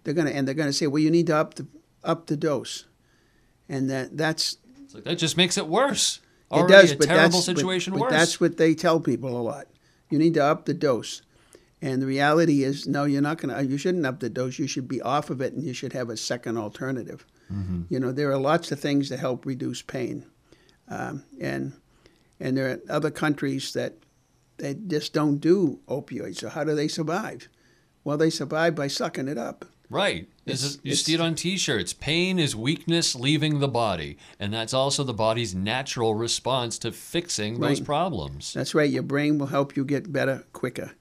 They're going to and they're going to say, well, you need to up the up the dose, and that that's like that just makes it worse. it does, a but terrible that's, but- situation but, worse. that's what they tell people a lot. You need to up the dose, and the reality is, no, you're not going to. You shouldn't up the dose. You should be off of it, and you should have a second alternative. You know, there are lots of things that help reduce pain, um, and and there are other countries that they just don't do opioids. So how do they survive? Well, they survive by sucking it up. Right. It's- you it's- see it on T-shirts. Pain is weakness leaving the body, and that's also the body's natural response to fixing those problems. That's right. Your brain will help you get better quicker.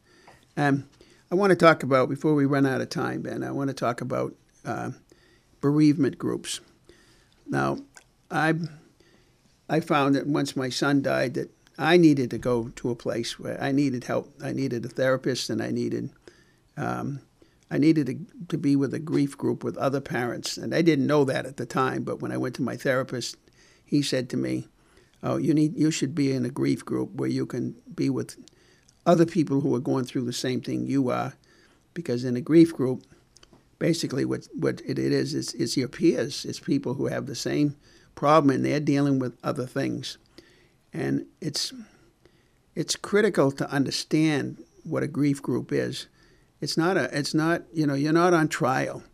Um, I want to talk about before we run out of time, Ben. I want to talk about uh, bereavement groups. Now, I I found that once my son died, that I needed to go to a place where I needed help. I needed a therapist, and I needed um, I needed to, to be with a grief group with other parents. And I didn't know that at the time, but when I went to my therapist, he said to me, "Oh, you need you should be in a grief group where you can be with other people who are going through the same thing you are, because in a grief group, basically what what it is is is your peers. It's people who have the same problem and they're dealing with other things, and it's it's critical to understand what a grief group is. It's not a it's not you know you're not on trial.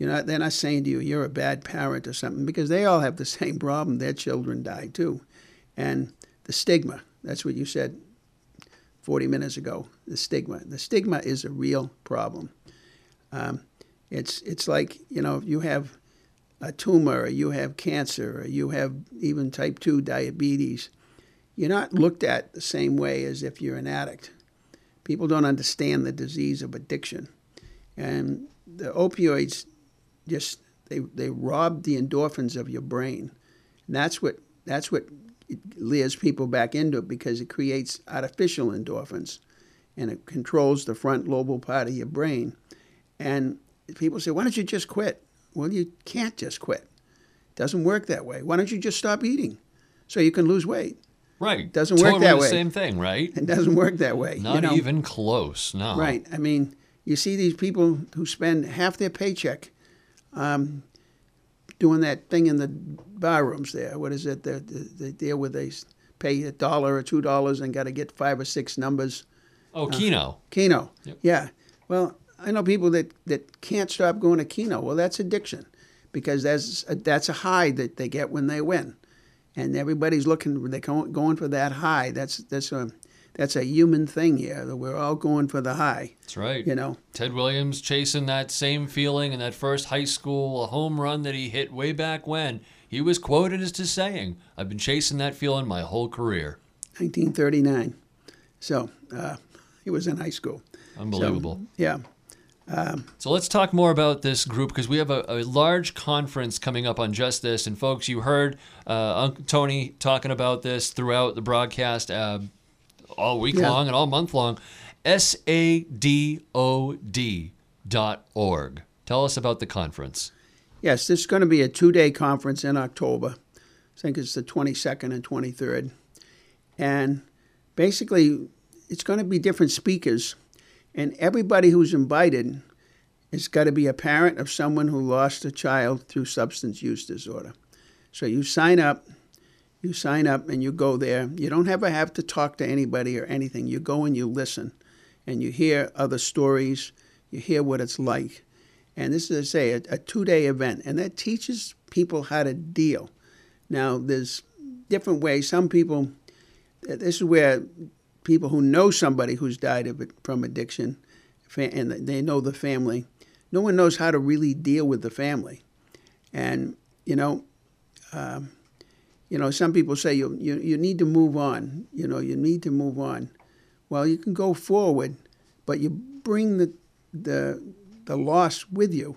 You're not, they're not saying to you, you're a bad parent or something, because they all have the same problem. Their children die too. And the stigma, that's what you said 40 minutes ago, the stigma. The stigma is a real problem. Um, it's, it's like, you know, if you have a tumor or you have cancer or you have even type 2 diabetes, you're not looked at the same way as if you're an addict. People don't understand the disease of addiction. And the opioids just they, they rob the endorphins of your brain. And that's what that's what lures people back into it because it creates artificial endorphins and it controls the front lobal part of your brain. And people say, Why don't you just quit? Well, you can't just quit. It doesn't work that way. Why don't you just stop eating so you can lose weight? Right. Doesn't totally work that the way. Same thing, right? It doesn't work that way. Not you know? even close. No. Right. I mean, you see these people who spend half their paycheck um, doing that thing in the bar rooms there. What is it? The, the, the deal where they pay a dollar or two dollars and got to get five or six numbers. Oh, Keno. Keno. Yep. Yeah. Well, I know people that, that can't stop going to Keno. Well, that's addiction because that's a, that's a high that they get when they win. And everybody's looking, they're going for that high. That's, that's, a, that's a human thing here, that we're all going for the high, That's right. you know. Ted Williams chasing that same feeling in that first high school home run that he hit way back when. He was quoted as to saying, I've been chasing that feeling my whole career. 1939. So uh, he was in high school. Unbelievable. So, yeah. So let's talk more about this group because we have a, a large conference coming up on just this. And folks, you heard uh, Uncle Tony talking about this throughout the broadcast uh, all week Yeah. long and all month long. SADOD dot org. Tell us about the conference. Yes, this is going to be a two day conference in October. I think it's the 22nd and 23rd. And basically, it's going to be different speakers. And everybody who's invited has got to be a parent of someone who lost a child through substance use disorder. So you sign up, you sign up and you go there. You don't ever have to talk to anybody or anything. You go and you listen and you hear other stories, you hear what it's like. And this is, I say, a, a two day event, and that teaches people how to deal. Now, there's different ways. Some people, this is where people who know somebody who's died of it from addiction, and they know the family, no one knows how to really deal with the family. And, you know, um, you know, some people say you, you you need to move on. You know, you need to move on. Well, you can go forward, but you bring the the the loss with you.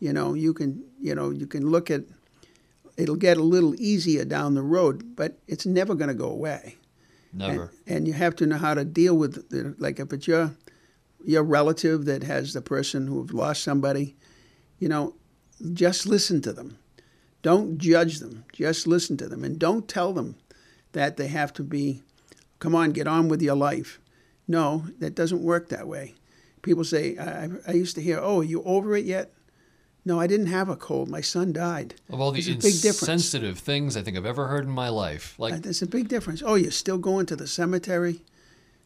You know, you can you know you can look at. It'll get a little easier down the road, but it's never going to go away. Never. And, and you have to know how to deal with the, like if it's your your relative that has the person who have lost somebody, you know, just listen to them. Don't judge them. Just listen to them, and don't tell them that they have to be. Come on, get on with your life. No, that doesn't work that way. People say, I, I used to hear, "Oh, are you over it yet?" No, I didn't have a cold. My son died. Of all the There's big difference. insensitive things I think I've ever heard in my life. Like, Uh, There's a big difference. Oh, you're still going to the cemetery?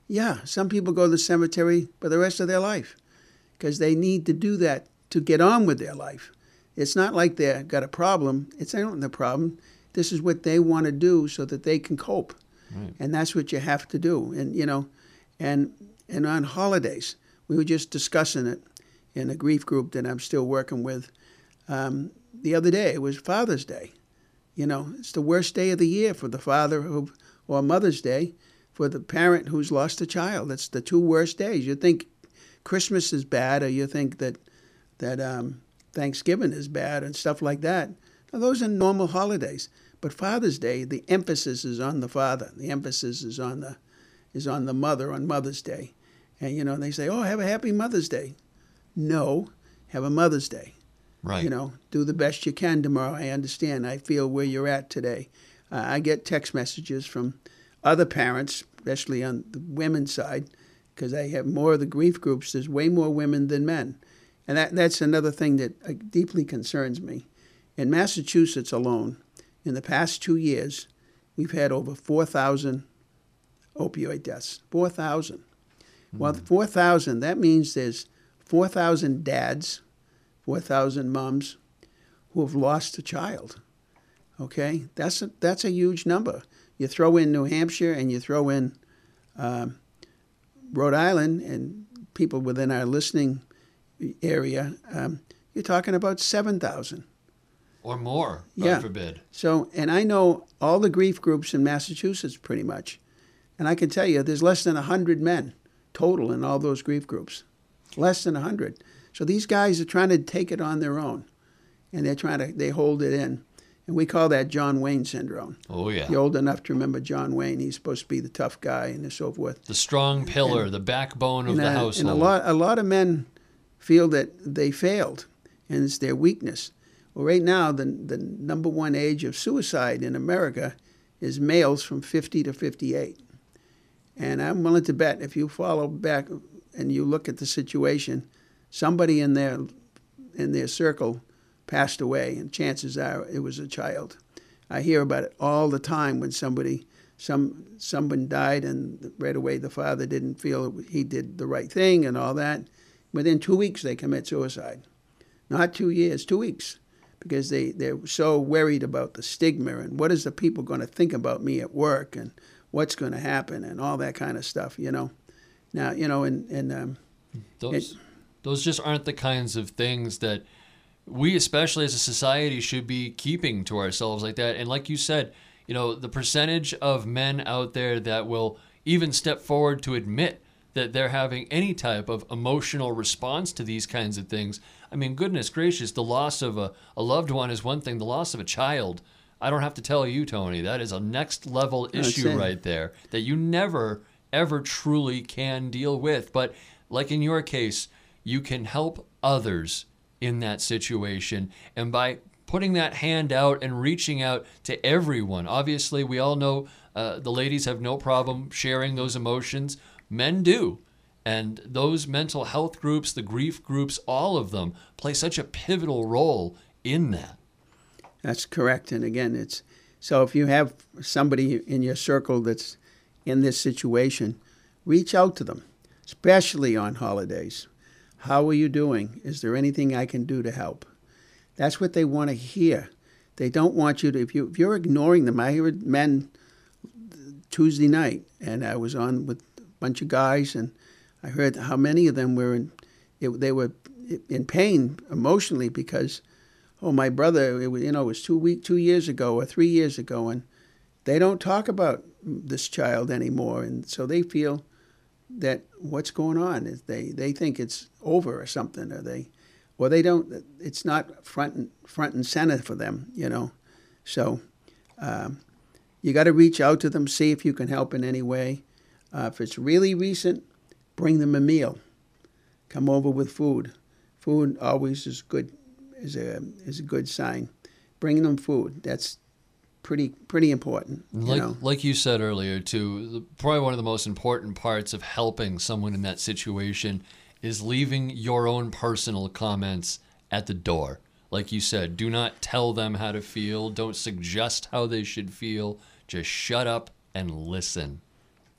Yeah, some people go to the cemetery for the rest of their life because they need to do that to get on with their life. It's not like they've got a problem. It's not the problem. This is what they want to do so that they can cope. right. And that's what you have to do. And, you know, and, and on holidays, we were just discussing it in a grief group that I'm still working with. Um, the other day, it was Father's Day. You know, it's the worst day of the year for the father who, or Mother's Day for the parent who's lost a child. It's the two worst days. You think Christmas is bad, or you think that that um, Thanksgiving is bad and stuff like that. Now, those are normal holidays. But Father's Day, the emphasis is on the father. The emphasis is on the is on the mother on Mother's Day. And you know, they say, "Oh, have a happy Mother's Day." No, have a Mother's Day right. you know, do the best you can tomorrow. I understand. I feel where you're at today. Uh, I get text messages from other parents, especially on the women's side, because I have more of the grief groups. There's way more women than men. And that, that's another thing that uh, deeply concerns me. In Massachusetts alone, in the past two years, we've had over 4,000 opioid deaths. 4,000. Well, 4,000, that means there's 4,000 dads, 4,000 moms who have lost a child. Okay, that's a, that's a huge number. You throw in New Hampshire and you throw in um, Rhode Island and people within our listening area, um, you're talking about 7,000. Or more, God Yeah. forbid. So, and I know all the grief groups in Massachusetts pretty much. And I can tell you, there's less than 100 men total in all those grief groups. Less than 100. So these guys are trying to take it on their own. And they're trying to, they hold it in. And we call that John Wayne syndrome. Oh, yeah. You're old enough to remember John Wayne. He's supposed to be the tough guy and so forth. The strong pillar, the backbone of and, the uh, household. and a lot, a lot of men feel that they failed, and it's their weakness. Well, right now, the the number one age of suicide in America is males from 50 to 58. And I'm willing to bet if you follow back and you look at the situation, somebody in their in their circle passed away, and chances are it was a child. I hear about it all the time when somebody some someone died and right away the father didn't feel he did the right thing and all that. Within two weeks they commit suicide. Not two years, two weeks. Because they, they're so worried about the stigma and what is the people going to think about me at work and what's going to happen and all that kind of stuff, you know. Now, you know, and, and um, those, those just aren't the kinds of things that we, especially as a society, should be keeping to ourselves like that. And like you said, you know, the percentage of men out there that will even step forward to admit that they're having any type of emotional response to these kinds of things. I mean, goodness gracious, the loss of a, a loved one is one thing, the loss of a child. I don't have to tell you, Tony, that is a next level issue right there that you never, ever truly can deal with. But like in your case, you can help others in that situation. And by putting that hand out and reaching out to everyone, obviously, we all know uh, the ladies have no problem sharing those emotions, men do. And those mental health groups, the grief groups, all of them play such a pivotal role in that. That's correct. And again, it's so if you have somebody in your circle that's in this situation, reach out to them, especially on holidays. How are you doing? Is there anything I can do to help? That's what they want to hear. They don't want you to. If you if you're ignoring them, I heard men Tuesday night, and I was on with a bunch of guys, and I heard how many of them were in. It, they were in pain emotionally because oh, my brother, it you know, it was two week, two years ago or three years ago, and they don't talk about this child anymore, and so they feel that what's going on is they they think it's over or something, or they, or they don't. It's not front and front and center for them, you know. So, um, you got to reach out to them, see if you can help in any way. Uh, if it's really recent, bring them a meal. Come over with food. Food always is good is a is a good sign. Bring them food. That's pretty pretty important. You Like, know? like you said earlier, too, the- probably one of the most important parts of helping someone in that situation is leaving your own personal comments at the door. Like you said, do not tell them how to feel. Don't suggest how they should feel. Just shut up and listen.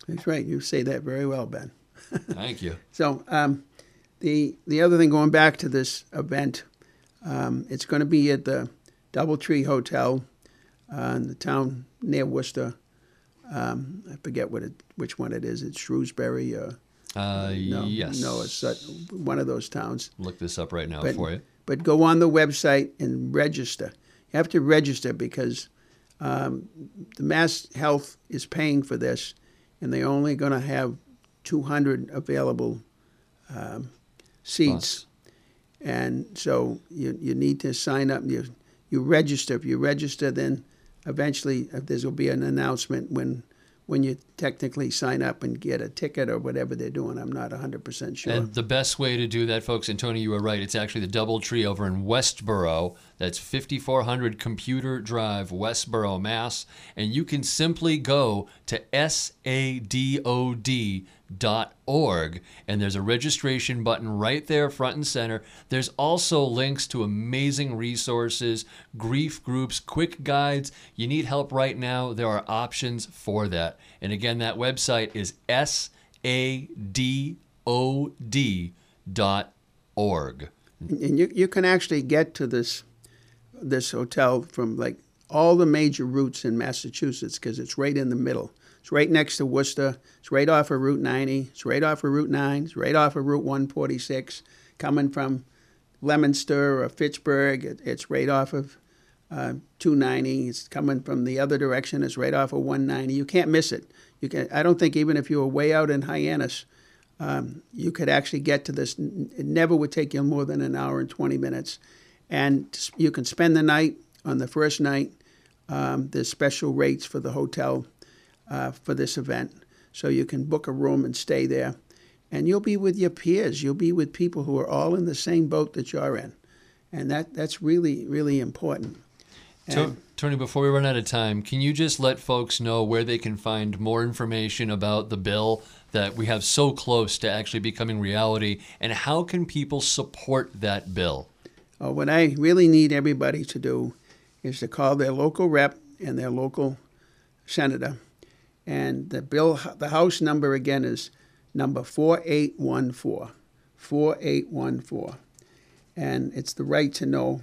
That's right. You say that very well, Ben. Thank you. So um, the the other thing, going back to this event, um, it's going to be at the DoubleTree Hotel uh, in the town near Worcester. Um, I forget what it, which one it is. It's Shrewsbury. Uh, Uh, no, yes. no, it's uh, one of those towns. Look this up right now But, for you. but go on the website and register. You have to register because um, the Mass Health is paying for this, and they're only going to have 200 available um, seats. And so you, you need to sign up. You, you register. If you register, then eventually there will be an announcement when when you technically sign up and get a ticket or whatever they're doing. I'm not 100% sure. And the best way to do that, folks, and Tony, you were right. It's actually the Double Tree over in Westboro. That's 5400 Computer Drive, Westboro, Mass. And you can simply go to sadod.org, and there's a registration button right there, front and center. There's also links to amazing resources, grief groups, quick guides. You need help right now, there are options for that. And again, that website is sadod dot org. and you you can actually get to this this hotel from like all the major routes in Massachusetts because it's right in the middle. It's right next to Worcester. It's right off of Route 90. It's right off of Route 9. It's right off of Route 146. Coming from Leominster or Fitchburg, it, it's right off of uh, 290. It's coming from the other direction. It's right off of 190. You can't miss it. You can. I don't think even if you were way out in Hyannis, um, you could actually get to this. It never would take you more than an hour and 20 minutes, and you can spend the night on the first night. Um, there's special rates for the hotel uh, for this event, so you can book a room and stay there, and you'll be with your peers. You'll be with people who are all in the same boat that you're in, and that that's really really important. To- Tony, before we run out of time, can you just let folks know where they can find more information about the bill that we have so close to actually becoming reality, and how can people support that bill? Uh, what I really need everybody to do is to call their local rep and their local senator. And the bill, the House number again is number 4814. 4814. And it's the right to know.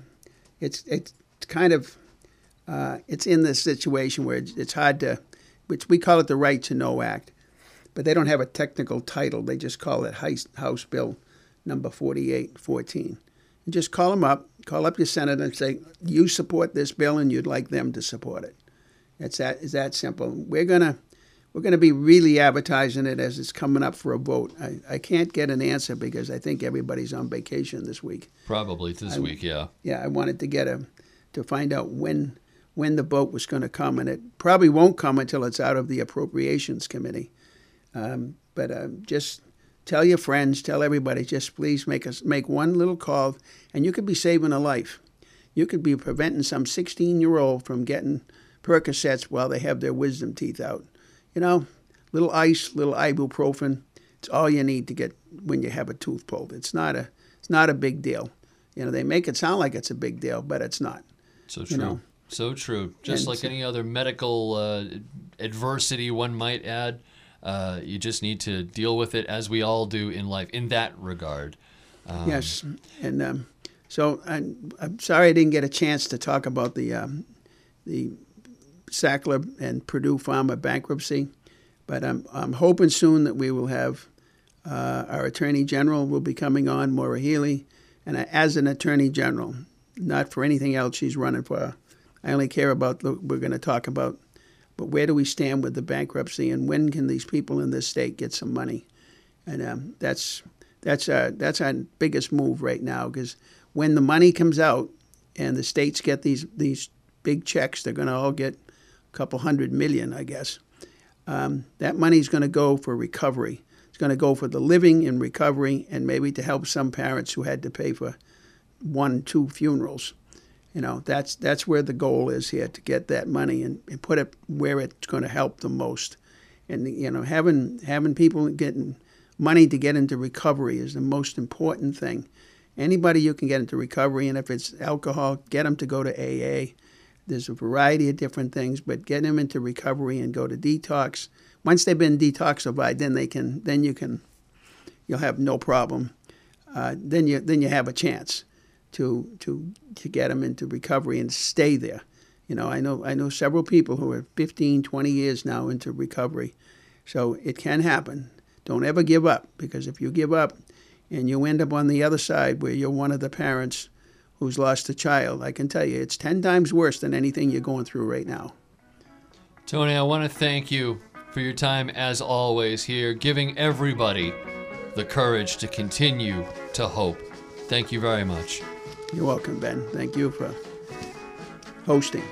It's, it's kind of, uh, it's in this situation where it's, hard to, which we call it the Right to Know Act. But they don't have a technical title. They just call it House, House Bill number 4814 and just call them up, call up your senator and say, you support this bill and you'd like them to support it. It's that, it's that simple. We're going to we're going to be really advertising it as it's coming up for a vote. I, I can't get an answer because I think everybody's on vacation this week. Probably this week, yeah. Yeah, I wanted to get a to find out when when the vote was going to come, and it probably won't come until it's out of the appropriations committee. Um, but uh, just tell your friends, tell everybody, just please make us make one little call, and you could be saving a life. You could be preventing some 16 year old from getting Percocets while they have their wisdom teeth out. You know, little ice, little ibuprofen. It's all you need to get when you have a tooth pulled. It's not a it's not a big deal. You know, they make it sound like it's a big deal, but it's not. So You true. know. So true. Just And like so- any other medical uh, adversity, one might add, uh, you just need to deal with it as we all do in life in that regard. Um, Yes, and um, so I'm, I'm sorry I didn't get a chance to talk about the um, the Sackler and Purdue Pharma bankruptcy, but I'm I'm hoping soon that we will have uh, our Attorney General will be coming on, Maura Healey, and as an Attorney General, not for anything else she's running for. I only care about the, we're going to talk about, but where do we stand with the bankruptcy, and when can these people in this state get some money? And um, that's that's our that's our biggest move right now because when the money comes out and the states get these these big checks, they're going to all get couple hundred million, I guess. Um, that is going to go for recovery. It's going to go for the living in recovery, and maybe to help some parents who had to pay for one, two funerals. You know, that's that's where the goal is here to get that money and, and put it where it's going to help the most. And you know, having having people getting money to get into recovery is the most important thing. Anybody you can get into recovery, and if it's alcohol, get them to go to AA. There's a variety of different things, but get them into recovery and go to detox. Once they've been detoxified, then they can, then you can, you'll have no problem. Uh, then you then you have a chance to to to get them into recovery and stay there. You know, I know I know several people who are 15, 20 years now into recovery, so it can happen. Don't ever give up because if you give up and you end up on the other side where you're one of the parents who's lost a child, I can tell you it's 10 times worse than anything you're going through right now. Tony, I want to thank you for your time as always here, giving everybody the courage to continue to hope. Thank you very much. You're welcome, Ben. Thank you for hosting.